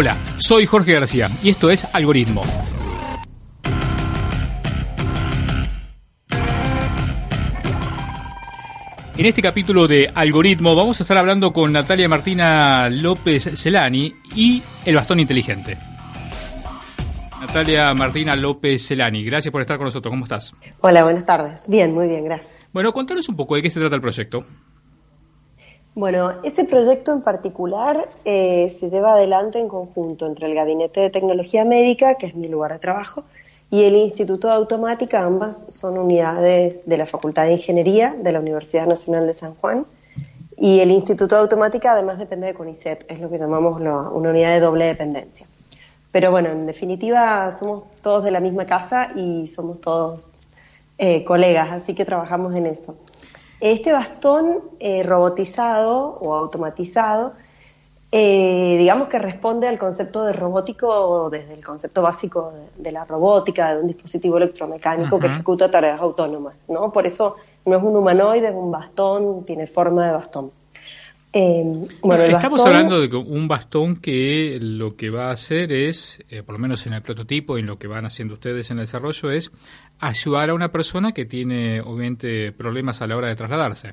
Hola, soy Jorge García y esto es Algoritmo. En este capítulo de Algoritmo vamos a estar hablando con Natalia Martina López Celani y el bastón inteligente. Natalia Martina López Celani, gracias por estar con nosotros. ¿Cómo estás? Hola, buenas tardes. Bien, muy bien, gracias. Bueno, contanos un poco de qué se trata el proyecto. Bueno, ese proyecto en particular eh, se lleva adelante en conjunto entre el Gabinete de Tecnología Médica, que es mi lugar de trabajo, y el Instituto de Automática, ambas son unidades de la Facultad de Ingeniería de la Universidad Nacional de San Juan. Y el Instituto de Automática además depende de CONICET, es lo que llamamos una unidad de doble dependencia. Pero bueno, en definitiva somos todos de la misma casa y somos todos eh, colegas, así que trabajamos en eso. Este bastón eh, robotizado o automatizado eh, digamos que responde al concepto de robótico desde el concepto básico de, la robótica, de un dispositivo electromecánico que ejecuta tareas autónomas, ¿no? Por eso no es un humanoide, es un bastón, tiene forma de bastón. Eh, bueno, estamos hablando de un bastón que lo que va a hacer es, eh, por lo menos en el prototipo y en lo que van haciendo ustedes en el desarrollo, es ayudar a una persona que tiene obviamente problemas a la hora de trasladarse.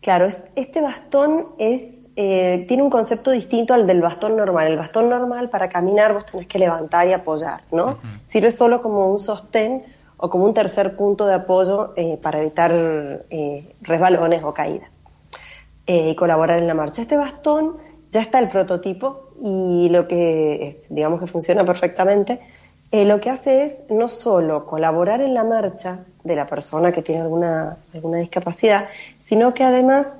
Claro, este bastón es eh, tiene un concepto distinto al del bastón normal. El bastón normal para caminar vos tenés que levantar y apoyar, ¿no? Sirve solo como un sostén o como un tercer punto de apoyo eh, para evitar resbalones o caídas y colaborar en la marcha. Este bastón ya está el prototipo y lo que, digamos que funciona perfectamente, lo que hace es no solo colaborar en la marcha de la persona que tiene alguna, alguna discapacidad, sino que además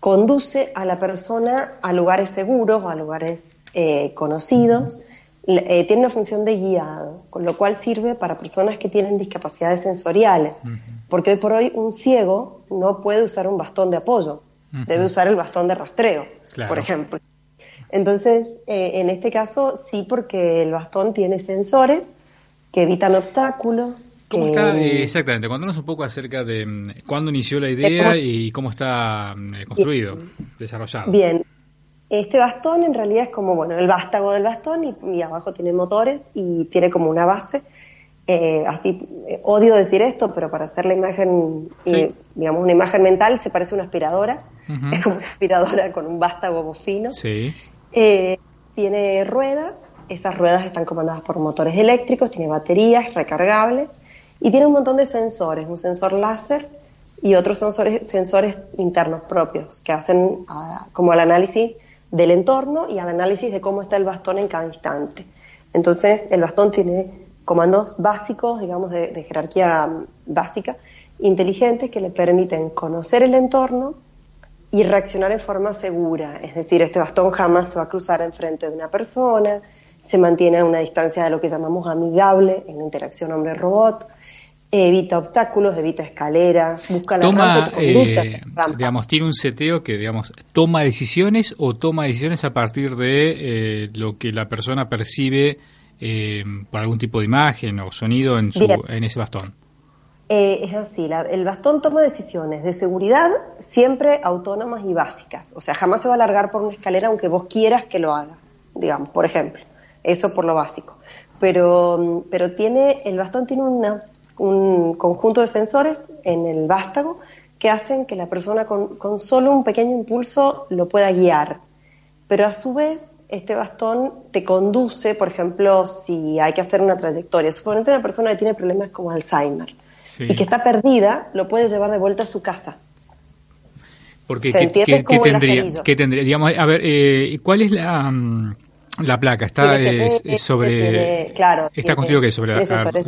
conduce a la persona a lugares seguros, a lugares eh, conocidos, eh, tiene una función de guiado, con lo cual sirve para personas que tienen discapacidades sensoriales, porque hoy por hoy un ciego no puede usar un bastón de apoyo, debe usar el bastón de rastreo, por ejemplo. Entonces, eh, en este caso sí, porque el bastón tiene sensores que evitan obstáculos, ¿Cómo está eh, exactamente? Cuéntanos un poco acerca de mm, cuándo inició la idea y cómo está mm, eh, construido, desarrollado. Bien, este bastón en realidad es como, bueno, el vástago del bastón y, abajo tiene motores y tiene como una base. Eh, así, odio decir esto, pero para hacer la imagen, digamos, una imagen mental, se parece a una aspiradora. Es como una aspiradora con un vástago bofino. Sí. tiene ruedas, esas ruedas están comandadas por motores eléctricos, tiene baterías recargables y tiene un montón de sensores, un sensor láser y otros sensores, sensores internos propios que hacen ah, como el análisis del entorno y al análisis de cómo está el bastón en cada instante. Entonces, el bastón tiene comandos básicos, digamos, de, jerarquía básica, inteligentes que le permiten conocer el entorno y reaccionar en forma segura. Es decir, este bastón jamás se va a cruzar enfrente de una persona, se mantiene a una distancia de lo que llamamos amigable en la interacción hombre-robot, evita obstáculos, evita escaleras, busca la toma, eh, Digamos, tiene un seteo que, digamos, toma decisiones o toma decisiones a partir de eh, lo que la persona percibe eh, por algún tipo de imagen o sonido en, su, en ese bastón. Es así, el bastón toma decisiones de seguridad siempre autónomas y básicas. O sea, jamás se va a alargar por una escalera aunque vos quieras que lo haga, digamos, por ejemplo. Eso por lo básico. Pero, pero tiene, el bastón tiene un conjunto de sensores en el vástago que hacen que la persona con, solo un pequeño impulso lo pueda guiar. Pero a su vez, este bastón te conduce, por ejemplo, si hay que hacer una trayectoria. Suponete una persona que tiene problemas como Alzheimer y que está perdida, lo puede llevar de vuelta a su casa. Porque, ¿qué, tendría? ¿qué tendría? Digamos, a ver, eh, ¿cuál es la... Mm, la placa está sobre. claro. ¿Está construido que sobre,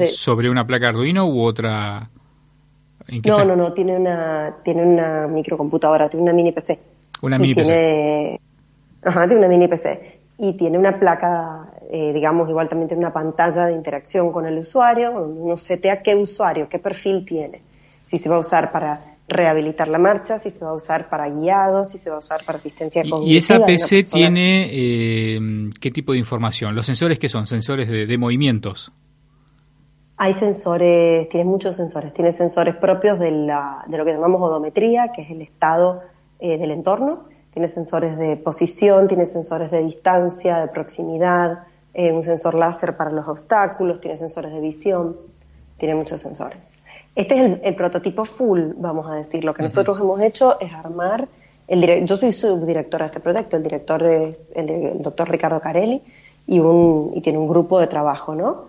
sobre una placa Arduino u otra? no, no, no, tiene una, tiene una microcomputadora, tiene una mini PC. Una mini PC. Ajá, tiene una mini PC. Y tiene una placa, eh, digamos, igual también tiene una pantalla de interacción con el usuario, donde uno setea qué usuario, qué perfil tiene. Si se va a usar para rehabilitar la marcha, si se va a usar para guiados, si se va a usar para asistencia cognitiva. ¿Y esa PC tiene eh, qué tipo de información? ¿Los sensores qué son? ¿Sensores de, movimientos? Hay sensores, tiene muchos sensores. Tiene sensores propios de, la, de lo que llamamos odometría, que es el estado eh, del entorno. Tiene sensores de posición, tiene sensores de distancia, de proximidad, eh, un sensor láser para los obstáculos, tiene sensores de visión, tiene muchos sensores. Este es el, prototipo full, vamos a decir. Lo que nosotros hemos hecho es armar, el yo soy subdirectora de este proyecto, el director es el, doctor Ricardo Carelli y, un, y tiene un grupo de trabajo, ¿no?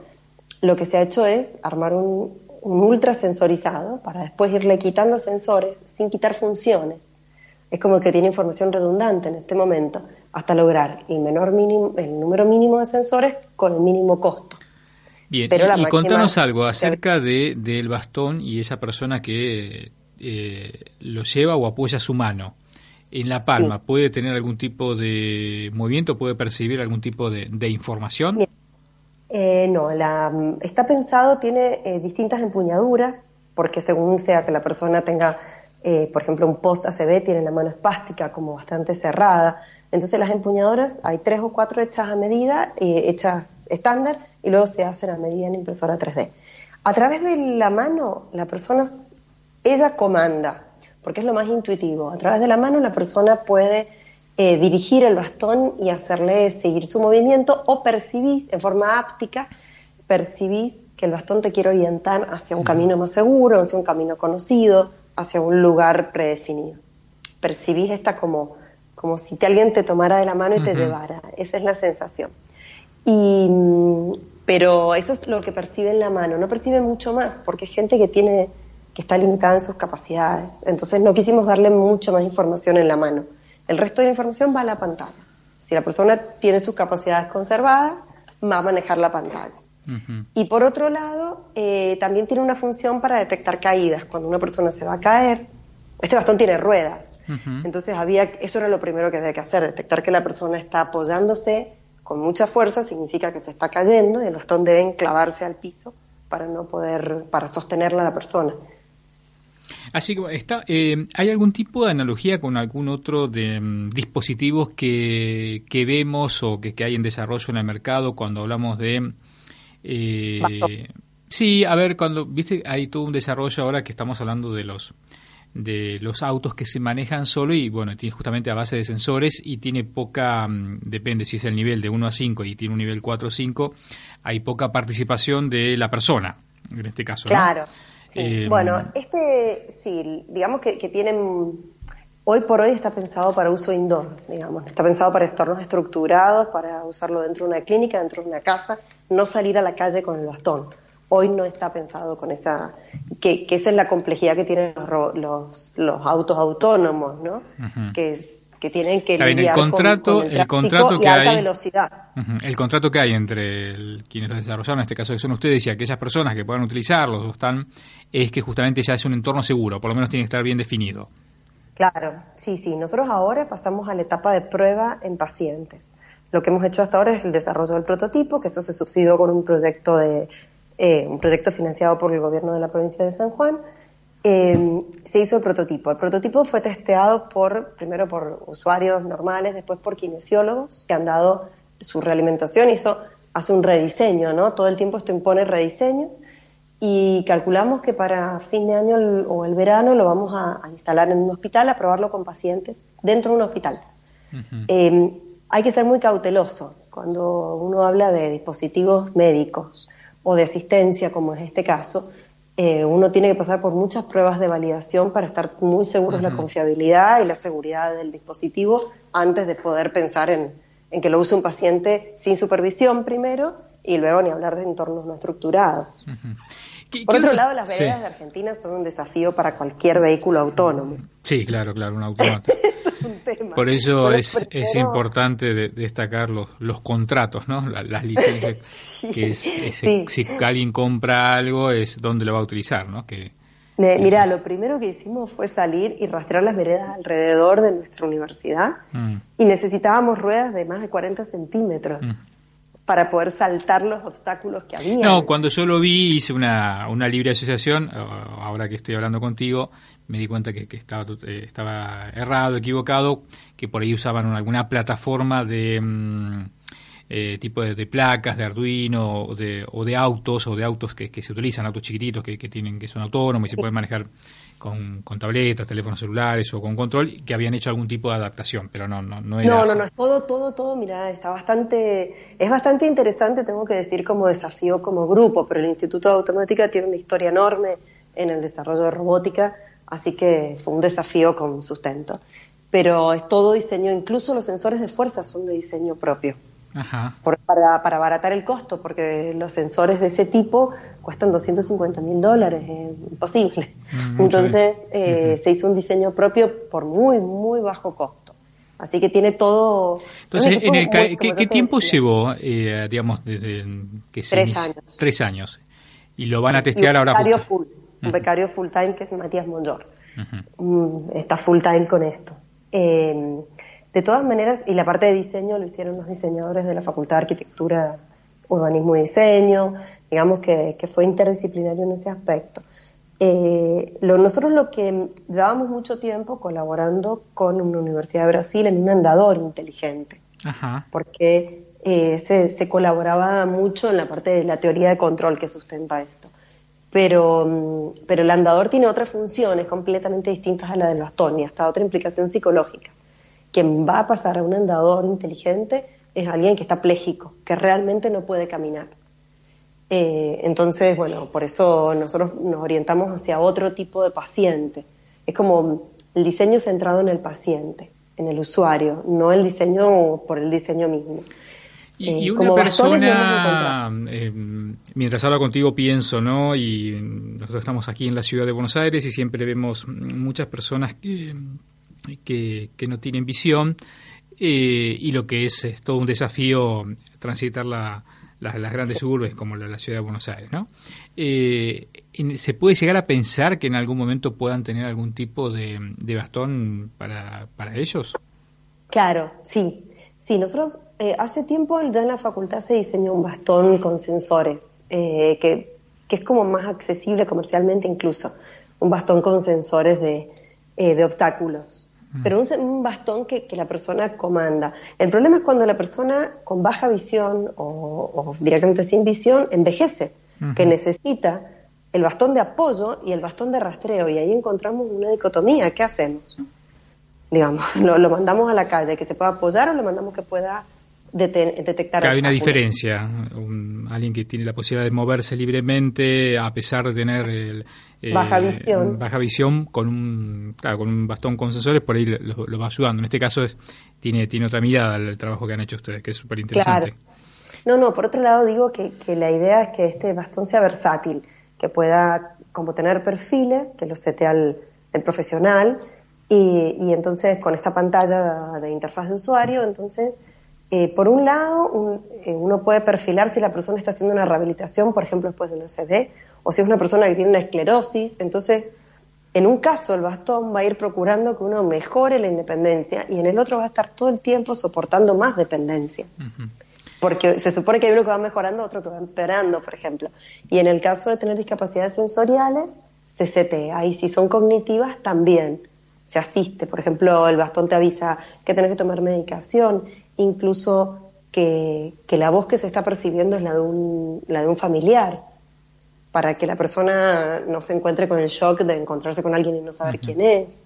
Lo que se ha hecho es armar un, un ultra sensorizado para después irle quitando sensores sin quitar funciones. Es como que tiene información redundante en este momento hasta lograr el menor mínimo, el número mínimo de sensores con el mínimo costo. Bien, y, contanos algo acerca de, del bastón y esa persona que eh, lo lleva o apoya su mano. En la palma, ¿puede tener algún tipo de movimiento? ¿Puede percibir algún tipo de, información? Eh, no, la, está pensado, tiene eh, distintas empuñaduras, porque según sea que la persona tenga, por ejemplo, un post ACB, tiene la mano espástica como bastante cerrada. Entonces las empuñaduras hay tres o cuatro hechas a medida, hechas estándar, y luego se hacen a medida en impresora 3D. A través de la mano, la persona, ella comanda, porque es lo más intuitivo. A través de la mano la persona puede eh, dirigir el bastón y hacerle seguir su movimiento o percibís en forma áptica, percibís que el bastón te quiere orientar hacia un camino más seguro, hacia un camino conocido, hacia un lugar predefinido. Percibís esta como, como si alguien te tomara de la mano y te llevara. Esa es la sensación. Y, pero eso es lo que percibe en la mano, no percibe mucho más, porque es gente que tiene que está limitada en sus capacidades. Entonces no quisimos darle mucha más información en la mano. El resto de la información va a la pantalla. Si la persona tiene sus capacidades conservadas, va a manejar la pantalla. Y por otro lado, eh, también tiene una función para detectar caídas. Cuando una persona se va a caer, este bastón tiene ruedas. Entonces había, eso era lo primero que había que hacer, detectar que la persona está apoyándose con mucha fuerza significa que se está cayendo y el bastón debe clavarse al piso para no poder, para sostenerla a la persona. Así que está, eh, ¿hay algún tipo de analogía con algún otro de mm, dispositivos que, que, vemos o que, que, hay en desarrollo en el mercado cuando hablamos de... Eh, sí, a ver, cuando, viste, hay todo un desarrollo ahora que estamos hablando de los de los autos que se manejan solo y bueno, tiene justamente a base de sensores y tiene poca, mm, depende si es el nivel de 1 a 5 y tiene un nivel 4 o 5, hay poca participación de la persona, en este caso. Claro. Eh, bueno, este, sí, digamos que, que tienen, hoy por hoy está pensado para uso indoor, digamos, está pensado para entornos estructurados, para usarlo dentro de una clínica, dentro de una casa, no salir a la calle con el bastón hoy no está pensado con esa, que, esa es la complejidad que tienen los, los, autos autónomos, ¿no? Que es que tienen que lidiar el contrato, con, el, contrato que alta hay, velocidad. El contrato que hay entre quienes lo desarrollaron, en este caso que son ustedes y aquellas personas que puedan utilizarlos están, es que justamente ya es un entorno seguro, por lo menos tiene que estar bien definido. Claro, sí, sí. Nosotros ahora pasamos a la etapa de prueba en pacientes. Lo que hemos hecho hasta ahora es el desarrollo del prototipo, que eso se subsidió con un proyecto de eh, un proyecto financiado por el gobierno de la provincia de San Juan, eh, se hizo el prototipo. El prototipo fue testeado por, primero por usuarios normales, después por kinesiólogos que han dado su realimentación, hizo, hace un rediseño, ¿no? Todo el tiempo esto impone rediseños y calculamos que para fin de año o el verano lo vamos a, instalar en un hospital, a probarlo con pacientes dentro de un hospital. Eh, hay que ser muy cautelosos cuando uno habla de dispositivos médicos o de asistencia, como es este caso, eh, uno tiene que pasar por muchas pruebas de validación para estar muy seguros de la confiabilidad y la seguridad del dispositivo antes de poder pensar en, que lo use un paciente sin supervisión primero y luego ni hablar de entornos no estructurados. Por otro lado, las veredas de Argentina son un desafío para cualquier vehículo autónomo. Sí, claro, claro, un Por eso es, es importante destacar los, los contratos, ¿no? Las, licencias. que es, Si alguien compra algo, es dónde lo va a utilizar, ¿no? Que, Mira, lo primero que hicimos fue salir y rastrear las veredas alrededor de nuestra universidad mm. y necesitábamos ruedas de más de 40 centímetros. Mm para poder saltar los obstáculos que había. No, cuando yo lo vi, hice una, una libre asociación, ahora que estoy hablando contigo, me di cuenta que, estaba, eh, estaba errado, equivocado, que por ahí usaban alguna plataforma de... Mm, eh, tipo de, placas, de Arduino o de, o de autos o de autos que, se utilizan, autos chiquititos que, que, tienen que son autónomos y se pueden manejar con, con, tabletas, teléfonos celulares o con control, que habían hecho algún tipo de adaptación, pero no, no, no era. No, no, no, es todo, todo, todo, mira, está bastante, es bastante interesante, tengo que decir, como desafío como grupo, pero el Instituto de Automática tiene una historia enorme en el desarrollo de robótica, así que fue un desafío con sustento. Pero es todo diseño, incluso los sensores de fuerza son de diseño propio. Ajá. para, para abaratar el costo, porque los sensores de ese tipo cuestan 250 mil dólares, es imposible. Mm, Entonces eh, se hizo un diseño propio por muy, muy bajo costo. Así que tiene todo. Entonces, ¿qué, tiempo llevó, eh, digamos, desde que Tres años. Tres años. Y lo van a testear ahora. Becario full, un becario full time que es Matías Monjor. Mm, está full time con esto. Eh, de todas maneras, y la parte de diseño lo hicieron los diseñadores de la Facultad de Arquitectura, Urbanismo y Diseño, digamos que, fue interdisciplinario en ese aspecto. Eh, nosotros lo que llevábamos mucho tiempo colaborando con una universidad de Brasil en un andador inteligente, porque eh, se, colaboraba mucho en la parte de la teoría de control que sustenta esto. Pero, mm, pero el andador tiene otras funciones completamente distintas a la del bastón y hasta otra implicación psicológica quien va a pasar a un andador inteligente es alguien que está pléjico, que realmente no puede caminar. Eh, entonces, bueno, por eso nosotros nos orientamos hacia otro tipo de paciente. Es como el diseño centrado en el paciente, en el usuario, no el diseño por el diseño mismo. Y, eh, una persona, eh, mientras hablo contigo pienso, ¿no? Y nosotros estamos aquí en la ciudad de Buenos Aires y siempre vemos muchas personas que que, no tienen visión eh, y lo que es, todo un desafío transitar las grandes urbes como la, ciudad de Buenos Aires. ¿no? Eh, ¿Se puede llegar a pensar que en algún momento puedan tener algún tipo de, bastón para, para, ellos? Claro, sí. Sí, nosotros eh, hace tiempo ya en la facultad se diseñó un bastón con sensores, que, que, es como más accesible comercialmente incluso, un bastón con sensores de, de obstáculos pero un, bastón que, la persona comanda. El problema es cuando la persona con baja visión o, directamente sin visión envejece, que necesita el bastón de apoyo y el bastón de rastreo, y ahí encontramos una dicotomía. ¿Qué hacemos? Digamos, lo, mandamos a la calle, que se pueda apoyar o lo mandamos que pueda detectar. hay una diferencia. alguien que tiene la posibilidad de moverse libremente, a pesar de tener el, eh, baja visión. Baja visión con un, con un bastón con sensores, por ahí lo, va ayudando. En este caso es, tiene, tiene otra mirada el trabajo que han hecho ustedes, que es súper interesante. No, no, por otro lado digo que, la idea es que este bastón sea versátil, que pueda como tener perfiles, que lo setea el, el profesional, y, entonces con esta pantalla de interfaz de usuario, entonces, eh, por un lado, eh, uno puede perfilar si la persona está haciendo una rehabilitación, por ejemplo, después de una CD, o si es una persona que tiene una esclerosis, entonces en un caso el bastón va a ir procurando que uno mejore la independencia y en el otro va a estar todo el tiempo soportando más dependencia. Porque se supone que hay uno que va mejorando, otro que va empeorando, por ejemplo. Y en el caso de tener discapacidades sensoriales, se setea. Y si son cognitivas, también se asiste. Por ejemplo, el bastón te avisa que tenés que tomar medicación, incluso que, que la voz que se está percibiendo es la de un, la de un familiar para que la persona no se encuentre con el shock de encontrarse con alguien y no saber quién es,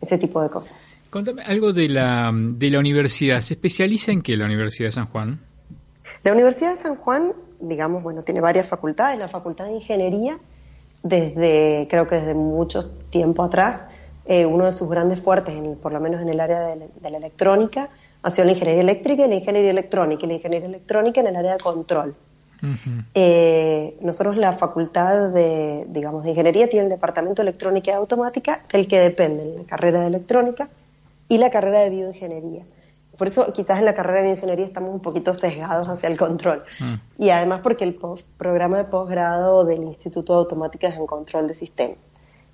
ese tipo de cosas. Contame algo de la, de la universidad. ¿Se especializa en qué la Universidad de San Juan? La Universidad de San Juan, digamos, bueno, tiene varias facultades. La Facultad de Ingeniería, desde, creo que desde mucho tiempo atrás, eh, uno de sus grandes fuertes, por lo menos en el área de, la electrónica, ha sido la ingeniería eléctrica y la ingeniería electrónica, y la ingeniería electrónica en el área de control. Eh, nosotros la facultad de, digamos, de ingeniería tiene el departamento de electrónica y automática del que dependen la carrera de electrónica y la carrera de bioingeniería. Por eso quizás en la carrera de bioingeniería estamos un poquito sesgados hacia el control. Mm. Y además porque el programa de posgrado del Instituto de Automática es en control de sistemas.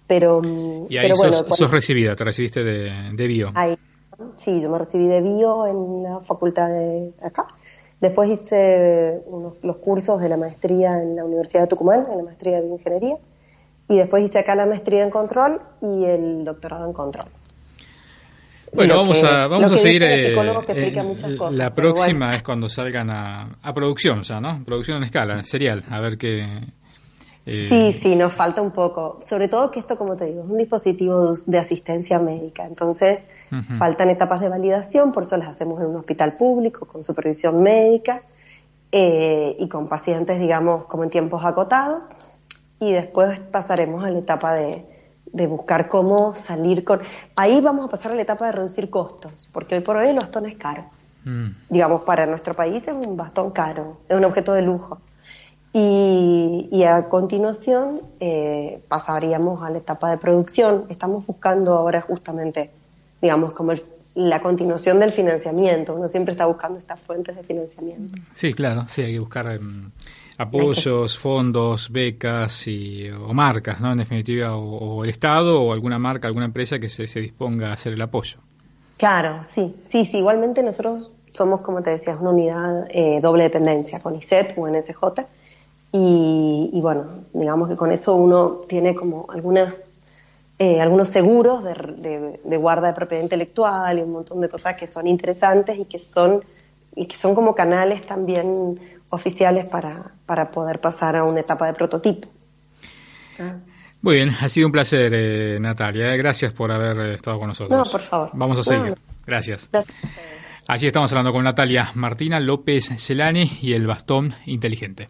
Pero, mm, y ahí sos, recibida, te recibiste de, de bio. Ahí, sí, yo me recibí de bio en la facultad de acá Después hice los cursos de la maestría en la Universidad de Tucumán, en la maestría de bioingeniería, y después hice acá la maestría en control y el doctorado en control. Bueno, vamos a, vamos a seguir. Eh, la próxima es cuando salgan a, a producción ya, ¿no? Producción en escala, serial, a ver qué, eh, sí, sí, nos falta un poco. Sobre todo que esto, como te digo, es un dispositivo de asistencia médica. Entonces, faltan etapas de validación, por eso las hacemos en un hospital público, con supervisión médica eh, y con pacientes, digamos, como en tiempos acotados. Y después pasaremos a la etapa de, buscar cómo salir con... Ahí vamos a pasar a la etapa de reducir costos, porque hoy por hoy el bastón es caro. Mm. Digamos, para nuestro país es un bastón caro, es un objeto de lujo. Y, a continuación eh, pasaríamos a la etapa de producción. Estamos buscando ahora justamente, digamos, como la continuación del financiamiento. Uno siempre está buscando estas fuentes de financiamiento. Sí, claro, sí, hay que buscar em, apoyos, fondos, becas y, o marcas, ¿no? En definitiva, o, el Estado o alguna marca, alguna empresa que se, disponga a hacer el apoyo. Claro, sí, sí, sí. Igualmente nosotros somos, como te decías, una unidad eh, doble dependencia con ISET o NSJ y, bueno, digamos que con eso uno tiene como algunas, eh, algunos seguros de, de, guarda de propiedad intelectual y un montón de cosas que son interesantes y que son, y que son como canales también oficiales para, para poder pasar a una etapa de prototipo. Muy bien, ha sido un placer, eh, Natalia. Gracias por haber estado con nosotros. No, por favor. Vamos a seguir. Gracias. Gracias. Allí estamos hablando con Natalia Martina López Celani y el bastón inteligente.